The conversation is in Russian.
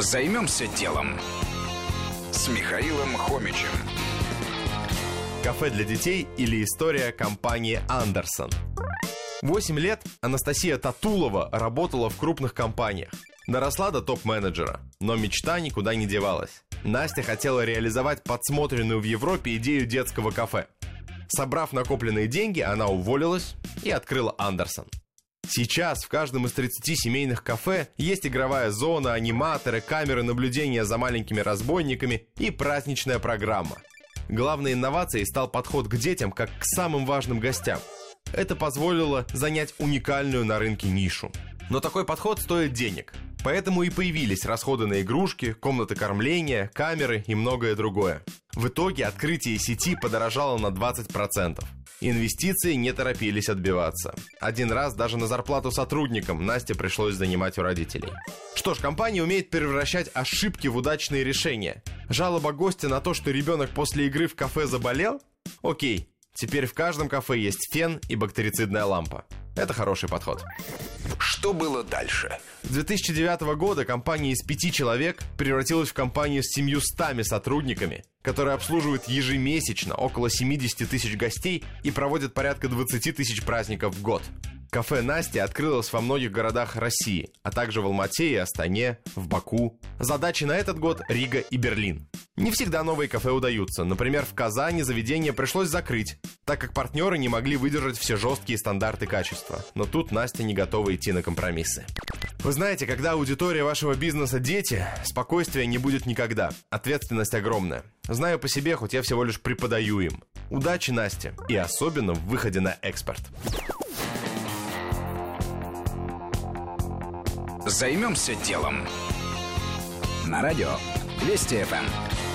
Займемся делом с Михаилом Хомичем. Кафе для детей или история компании Андерсон. Восемь лет Анастасия Татулова работала в крупных компаниях. Доросла до топ-менеджера, но мечта никуда не девалась. Настя хотела реализовать подсмотренную в Европе идею детского кафе. Собрав накопленные деньги, она уволилась и открыла Андерсон. Сейчас в каждом из 30 семейных кафе есть игровая зона, аниматоры, камеры наблюдения за маленькими разбойниками и праздничная программа. Главной инновацией стал подход к детям как к самым важным гостям. Это позволило занять уникальную на рынке нишу. Но такой подход стоит денег. Поэтому и появились расходы на игрушки, комнаты кормления, камеры и многое другое. В итоге открытие сети подорожало на 20%. Инвестиции не торопились отбиваться. Один раз даже на зарплату сотрудникам Насте пришлось занимать у родителей. Что ж, компания умеет превращать ошибки в удачные решения. Жалоба гостя на то, что ребенок после игры в кафе заболел? Окей, теперь в каждом кафе есть фен и бактерицидная лампа. Это хороший подход. Что было дальше? С 2009 года компания из пяти человек превратилась в компанию с 700 сотрудниками, которая обслуживает ежемесячно около 70 тысяч гостей и проводит порядка 20 тысяч праздников в год. Кафе Настя открылось во многих городах России, а также в Алмате и Астане, в Баку. Задачи на этот год Рига и Берлин. Не всегда новые кафе удаются. Например, в Казани заведение пришлось закрыть, так как партнеры не могли выдержать все жесткие стандарты качества. Но тут Настя не готова идти на компромиссы. Вы знаете, когда аудитория вашего бизнеса дети, спокойствия не будет никогда. Ответственность огромная. Знаю по себе, хоть я всего лишь преподаю им. Удачи, Настя, и особенно в выходе на экспорт. Займемся делом. На радио Вести ФМ.